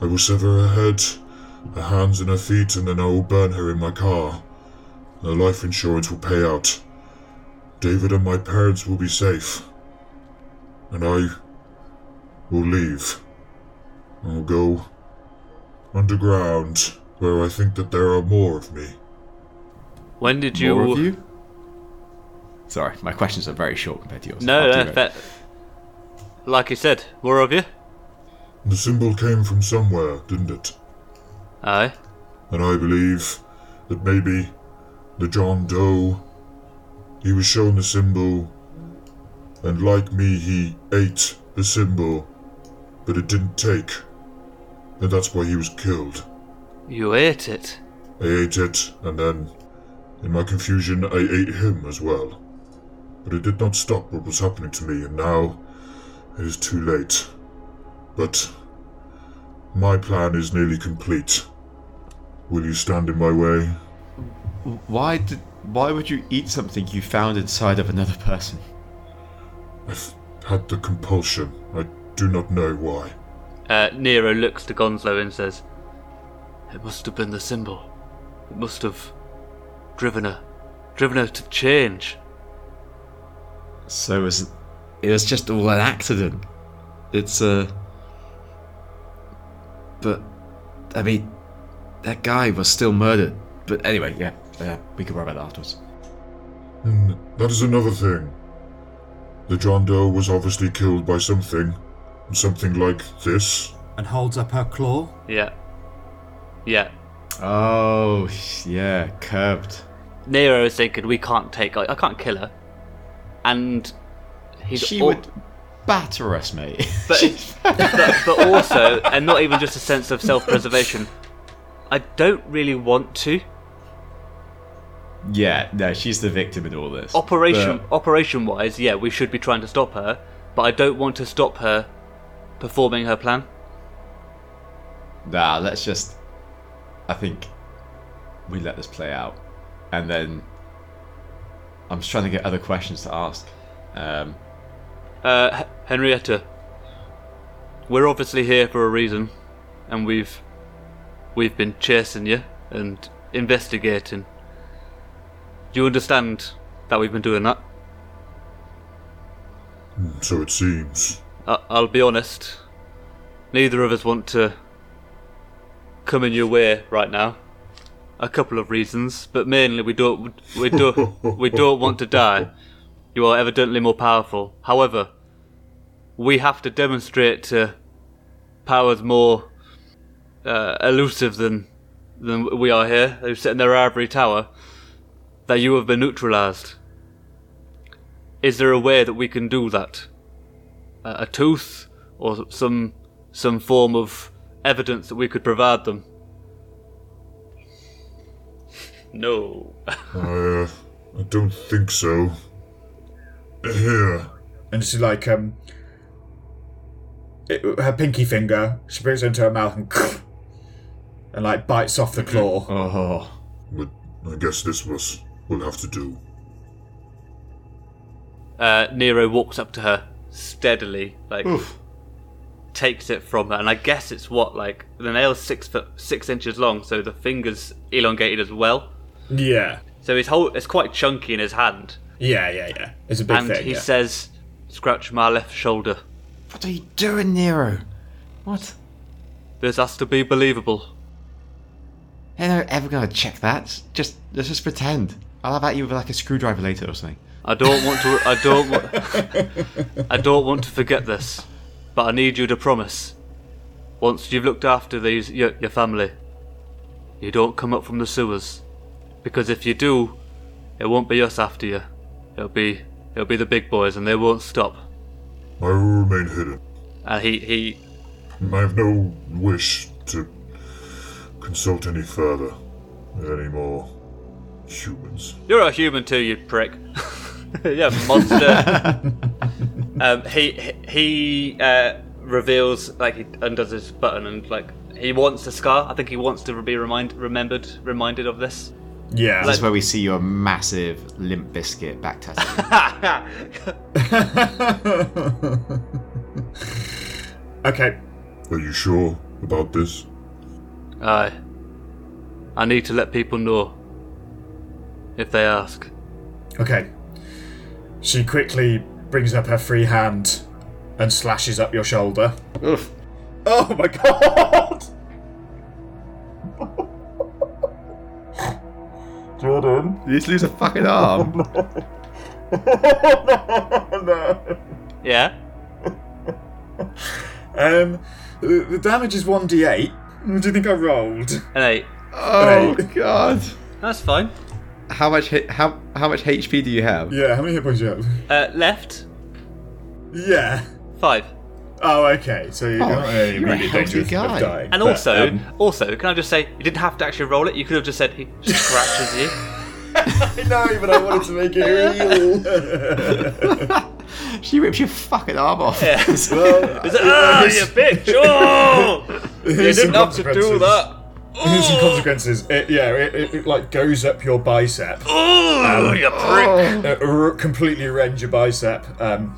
I will sever her head, her hands and her feet, and then I will burn her in my car. Her life insurance will pay out. David and my parents will be safe. And I will leave. I will go underground, where I think that there are more of me. When did you? More of you? Sorry, my questions are very short compared to yours. No, I'll no, do it. but like you said, more of you. The symbol came from somewhere, didn't it? Aye. And I believe that maybe the John Doe. He was shown the symbol, and like me, he ate the symbol, but it didn't take. And that's why he was killed. You ate it. I ate it, and then, in my confusion, I ate him as well. But it did not stop what was happening to me, and now it is too late. But my plan is nearly complete. Will you stand in my way? Why did? Why would you eat something you found inside of another person? I've had the compulsion. I do not know why. Uh, Nero looks to Gonzalo and says, It must have been the symbol. It must have driven her. Driven her to change. So it was, it was just all an accident. It's a. but, I mean, that guy was still murdered. But anyway, yeah, uh, we can worry about that afterwards. Hmm, that is another thing. The John Doe was obviously killed by something. Something like this. And holds up her claw. Yeah. Yeah. Oh, yeah, curved. Nero is thinking, We can't take. I, I can't kill her. And he's She would batter us, mate. But, but, but also, and not even just a sense of self preservation, I don't really want to. yeah, no, she's the victim in all this. Operation But- operation wise, yeah, we should be trying to stop her, but I don't want to stop her performing her plan. Nah, let's just. I think we let this play out, and then I'm just trying to get other questions to ask. Um, Uh, Henrietta, we're obviously here for a reason, and we've we've been chasing you and investigating. Do you understand that we've been doing that? So it seems. I- I'll be honest. Neither of us want to come in your way right now. A couple of reasons, but mainly we don't we don't we don't want to die. You are evidently more powerful. However, we have to demonstrate to powers more uh, elusive than than we are here, who sit in their ivory tower, that you have been neutralized. Is there a way that we can do that? a a tooth or some some form of evidence that we could provide them. No. I, uh, I don't think so. Here. And she's like, um, it, her pinky finger, she brings it into her mouth and, and like bites off the claw. oh, But I guess this was will have to do. Uh, Nero walks up to her steadily, like takes it from her, and I guess it's what like the nail's six foot six inches long, so the fingers elongated as well. Yeah, So his whole it's quite chunky in his hand, yeah, yeah, yeah. It's a big and thing. he yeah. says, "Scratch my left shoulder." What are you doing, Nero? What? This has to be believable. They're not ever gonna check that. Just let's just pretend. I'll have at you with like a screwdriver later or something. I don't want to. I don't. wa- I don't want to forget this, but I need you to promise. Once you've looked after these your, your family, you don't come up from the sewers, because if you do, it won't be us after you. It'll be it'll be the big boys, and they won't stop. I will remain hidden. And he he I have no wish to consult any further any more humans. You're a human too, you prick. yeah, monster. um, he he uh, reveals like he undoes his button and like he wants a scar. I think he wants to be remind remembered reminded of this. Yeah. This is where we see your massive limp biscuit back tattoo. okay. Are you sure about this? Aye. I need to let people know if they ask. Okay. She quickly brings up her free hand and slashes up your shoulder. Oof. Oh my god! Jordan. You just lose a fucking arm. no. Yeah. Um, the, the damage is 1d8. What do you think I rolled? An hey, oh Right. god. that's fine. how much hit, how how much HP do you have? Yeah, how many hit points do you have? Uh, left Yeah. five. Oh, okay. So you're Oh, not in you're a immediate healthy guy. of dying. And but, also, um, also, can I just say, you didn't have to actually roll it. You could have just said he scratches you. no, but I wanted to make it real. She rips your fucking arm off. Yeah. well, He's like, oh, you bitch! Oh, you didn't have to do that. Here's some consequences. It, yeah, it, it, it like goes up your bicep, Oh, you prick! uh, r- completely rends your bicep, um,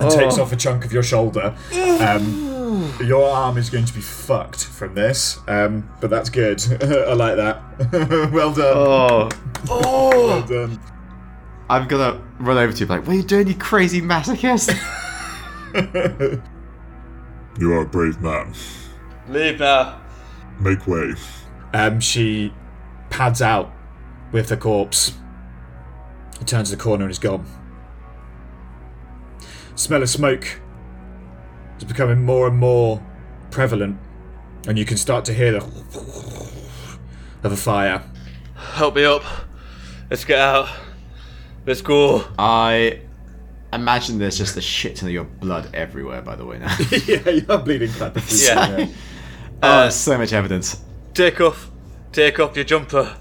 and takes off a chunk of your shoulder. Um, your arm is going to be fucked from this, um, but that's good. I like that. well done. Oh, Well done. I'm gonna run over to you like, what are you doing, you crazy masochist? You are a brave man. Leave now. Make way. Um, she pads out with the corpse. He turns the corner and is gone. Smell of smoke is becoming more and more prevalent, and you can start to hear the of a fire. Help me up. Let's get out. Let's go. I imagine there's just a shit ton of your blood everywhere. By the way, now. yeah, you're bleeding blood. Yeah. oh, so much evidence. Take off. Take off your jumper.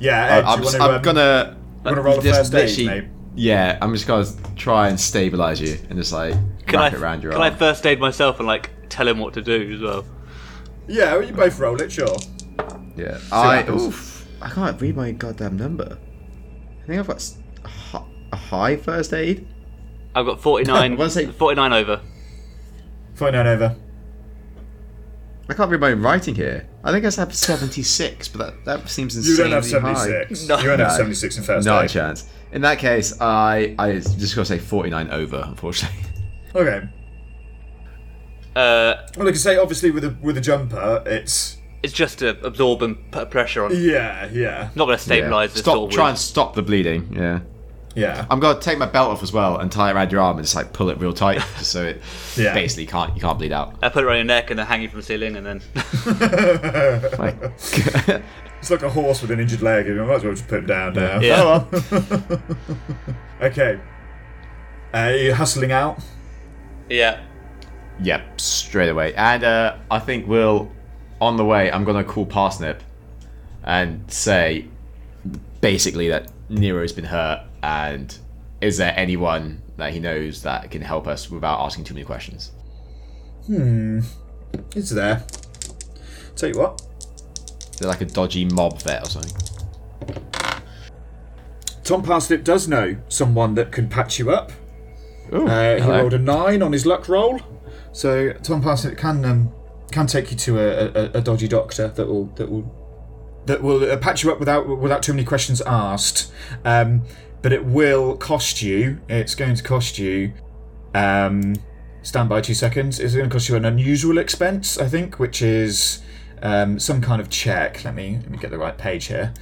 Yeah, uh, Ed, I'm, do you just- want to, I'm um, gonna. want to roll a just first aid, mate? Yeah, I'm just gonna try and stabilize you and just like Can wrap I, it around your can arm. I first aid myself and like tell him what to do as well? Yeah, well, you both roll it, sure. Yeah. I oof, I can't read my goddamn number. I think I've got s- a hi- a high first aid. I've got 49, I wanna say- 49 over. 49 over. I can't read my own writing here. I think I have 76, but that, that seems insane. You don't have 76. No. you don't have 76 in first Not a chance. In that case, I I just gotta say 49 over, unfortunately. Okay. Uh, Well, like I say, obviously with a with a jumper, it's it's just to absorb and put pressure on. yeah, yeah, Not going to stabilise Yeah. this Stop. all Try with- and stop the bleeding. Yeah. Yeah. I'm gonna take my belt off as well and tie it around your arm and just like pull it real tight, just so it Yeah. basically can't you can't bleed out. I put it around your neck and then hang you from the ceiling and then. Like, It's like a horse with an injured leg. You might as well just put it down now. Yeah. Oh, well. okay. Uh, you're hustling out. yeah. yep, straight away. And uh, I think we'll on the way. I'm gonna call Parsnip and say basically that Nero's been hurt and is there anyone that he knows that can help us without asking too many questions? Hmm. It's there. Tell you what. They're like a dodgy mob vet or something. Tom Parsnip does know someone that can patch you up. Ooh, Uh, he rolled a nine on his luck roll, so Tom Parsnip can um, can take you to a, a, a dodgy doctor that will that will that will uh, patch you up without without too many questions asked. Um, but it will cost you. It's going to cost you. Um, stand by two seconds. It's going to cost you an unusual expense, I think, which is um, some kind of check. Let me let me get the right page here.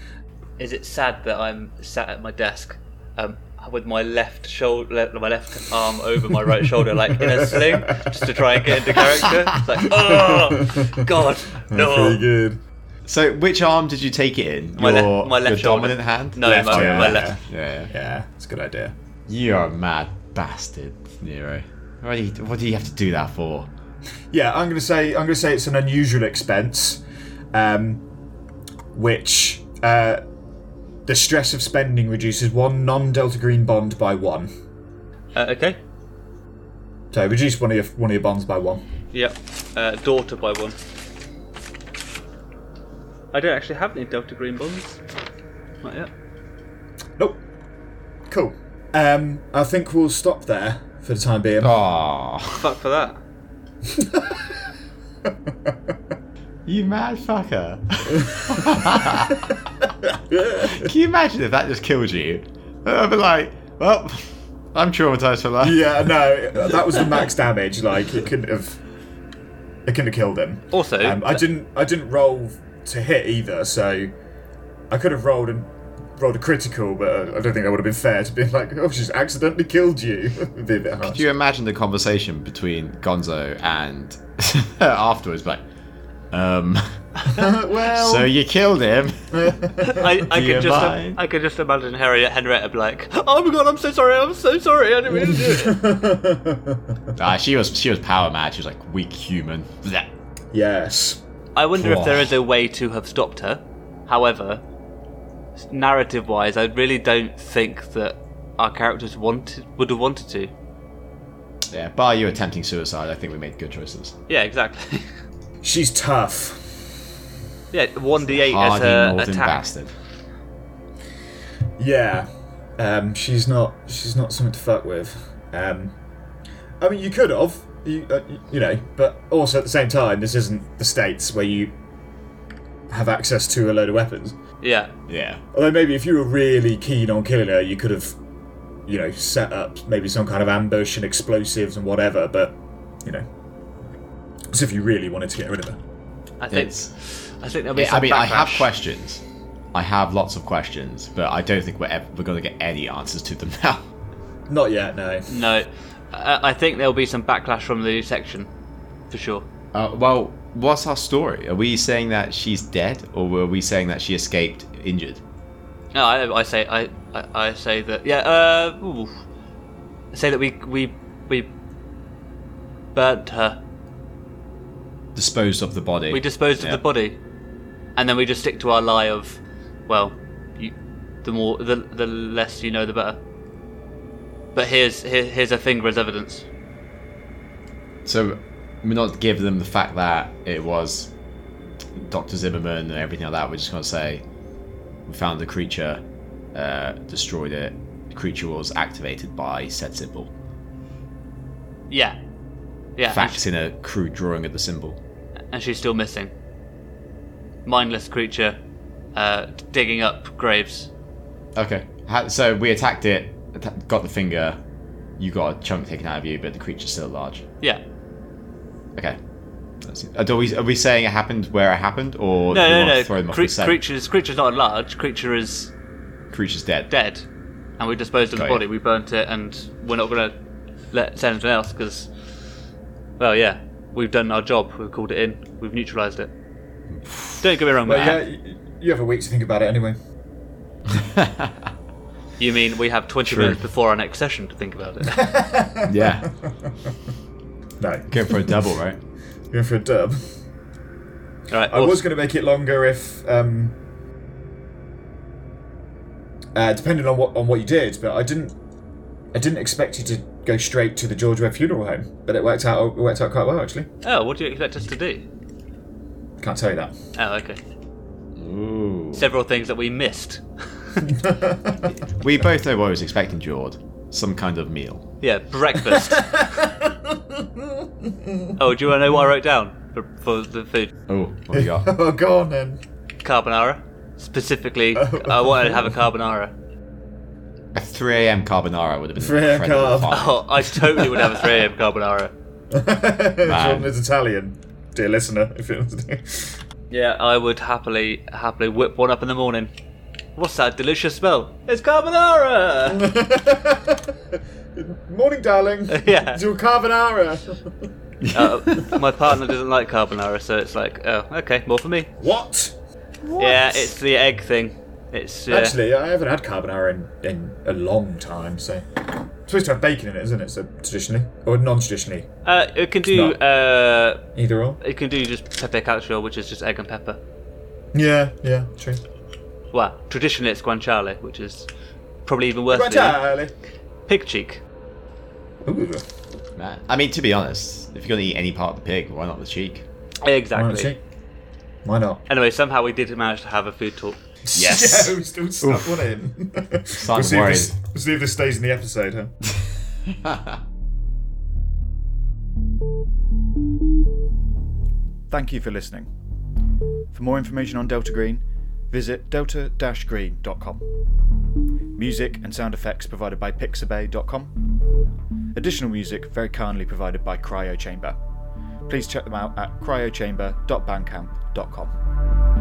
Is it sad that I'm sat at my desk um, with my left shoulder, my left arm over my right shoulder, like in a sling, just to try and get into character? It's like, oh, God, Pretty no. good. So, which arm did you take it in? My your, left- my left your shoulder. dominant hand. No, Left, my, yeah. my left. Yeah, Yeah, it's a good idea. you are a mad bastard, Nero. What do you, what do you have to do that for? Yeah, I'm gonna say I'm gonna say it's an unusual expense, um, which uh, the stress of spending reduces one non-Delta Green bond by one. Uh, okay. So reduce one of your one of your bonds by one. Yep. Uh, daughter by one. I don't actually have any Delta Green bonds. Not yet. Nope. Cool. Um, I think we'll stop there for the time being. Oh, Fuck for that. you mad fucker! Can you imagine if that just killed you? I'd be like, well, I'm traumatized for life. Yeah, no, that was the max damage. Like it couldn't have, it couldn't have killed him. Also, Um, I didn't. I didn't roll to hit either, so I could have rolled and rolled a critical, but I don't think that would have been fair to be like, "Oh, she's accidentally killed you." It'd be a bit harsh. Could you imagine the conversation between Gonzo and afterwards, like, um, well, So you killed him. I, I could just mind? I could just imagine Harriet Henrietta be like, "Oh my god, I'm so sorry, I'm so sorry, I didn't mean to do it." Ah, she was she was power mad. She was like weak human. Yes. I wonder if there is a way to have stopped her. However, narrative-wise, I really don't think that our characters wanted would have wanted to. Yeah, bar you attempting suicide, I think we made good choices. Yeah, exactly. She's tough. yeah, one d8 as Hardy her northern attack. bastard. Yeah. Um, she's not. She's not something to fuck with. Um, I mean, you could have. You, uh, you know, but also at the same time, this isn't the states where you have access to a load of weapons. Yeah, Yeah. Although maybe if you were really keen on killing her, you could have, you know, set up maybe some kind of ambush and explosives and whatever. But you know, as if you really wanted to get rid of her. I think It's. I think there'll be Yeah, some I mean, I have questions. I have lots of questions, but I don't think we're ever, we're going to get any answers to them now. Not yet, no. No, I, I think there'll be some backlash from the section, for sure. Uh, well, what's our story? Are we saying that she's dead, or were we saying that she escaped injured? No, I, I say I, I, I say that yeah. Uh, ooh. I say that we we we burnt her. Disposed of the body. We disposed Yeah. of the body, and then we just stick to our lie of, well, you, the more the the less you know, the better. But here's here, here's a finger as evidence. So we're not give them the fact that it was Dr. Zimmerman and everything like that. We're just going to say we found the creature, uh, destroyed it. The creature was activated by said symbol. Yeah, yeah. Facts in a crude drawing of the symbol. and she's still missing. Mindless creature, uh, digging up graves. Okay. So we attacked it, got the finger. You got a chunk taken out of you, but the creature's still large. Yeah. Okay. Are we, are we saying it happened where it happened, or No, do no, want no. to throw them off Cre- the creature's creature's not large. Creature is Creature's dead. dead, and we disposed of the Got you. body. We burnt it, and we're not gonna let say anything else because, well, yeah, we've done our job. We've called it in. We've neutralised it. Don't get me wrong, But Matt. yeah, you have a week to think about it anyway. You mean we have 20 True. minutes before our next session to think about it? Yeah. No, Going for a double, right? going for a dub. All right. I was going to make it longer if, um, uh, depending on what on what you did, but I didn't. I didn't expect you to go straight to the George Webb Funeral Home, but it worked out. It worked out quite well, actually. Oh, what do you expect us to do? Can't tell you that. Oh, okay. Ooh. Several things that we missed. We both know what I was expecting, Jord. Some kind of meal. Yeah, breakfast. oh, do you want to know what I wrote down for, for the food? Oh, what you got? oh, go on then. Carbonara. Specifically, oh. I wanted to have a carbonara. a 3 a.m. carbonara would have been 3 a.m. incredible carb. Oh, I totally would have a 3 a.m. carbonara. Jordan is Italian, dear listener. If it Yeah, I would happily, happily whip one up in the morning. What's that delicious smell? It's carbonara! Morning, darling. Yeah. It's your carbonara. uh, my partner doesn't like carbonara, so it's like, oh, okay, more for me. what? Yeah, it's the egg thing. It's uh, Actually, I haven't had carbonara in, in a long time, so. It's supposed to have bacon in it, isn't it? So traditionally, or non-traditionally, uh, it can do uh, either or. it can do just pepe calcio, which is just egg and pepper. Yeah, yeah, true. Well, traditionally it's guanciale, which is probably even worse. than Charlie. Pig cheek. Ooh, Man. I mean, to be honest, if you're going to eat any part of the pig, why not the cheek? Exactly. Honestly, why not? Anyway, somehow we did manage to have a food talk. Yes. yeah, we still snuck one in. we'll, Starting see if this, we'll see if this stays in the episode, huh? Thank you for listening. For more information on Delta Green, visit delta-green.com. Music and sound effects provided by pixabay.com. Additional music very kindly provided by Cryo Chamber. Please check them out at cryochamber.bandcamp.com.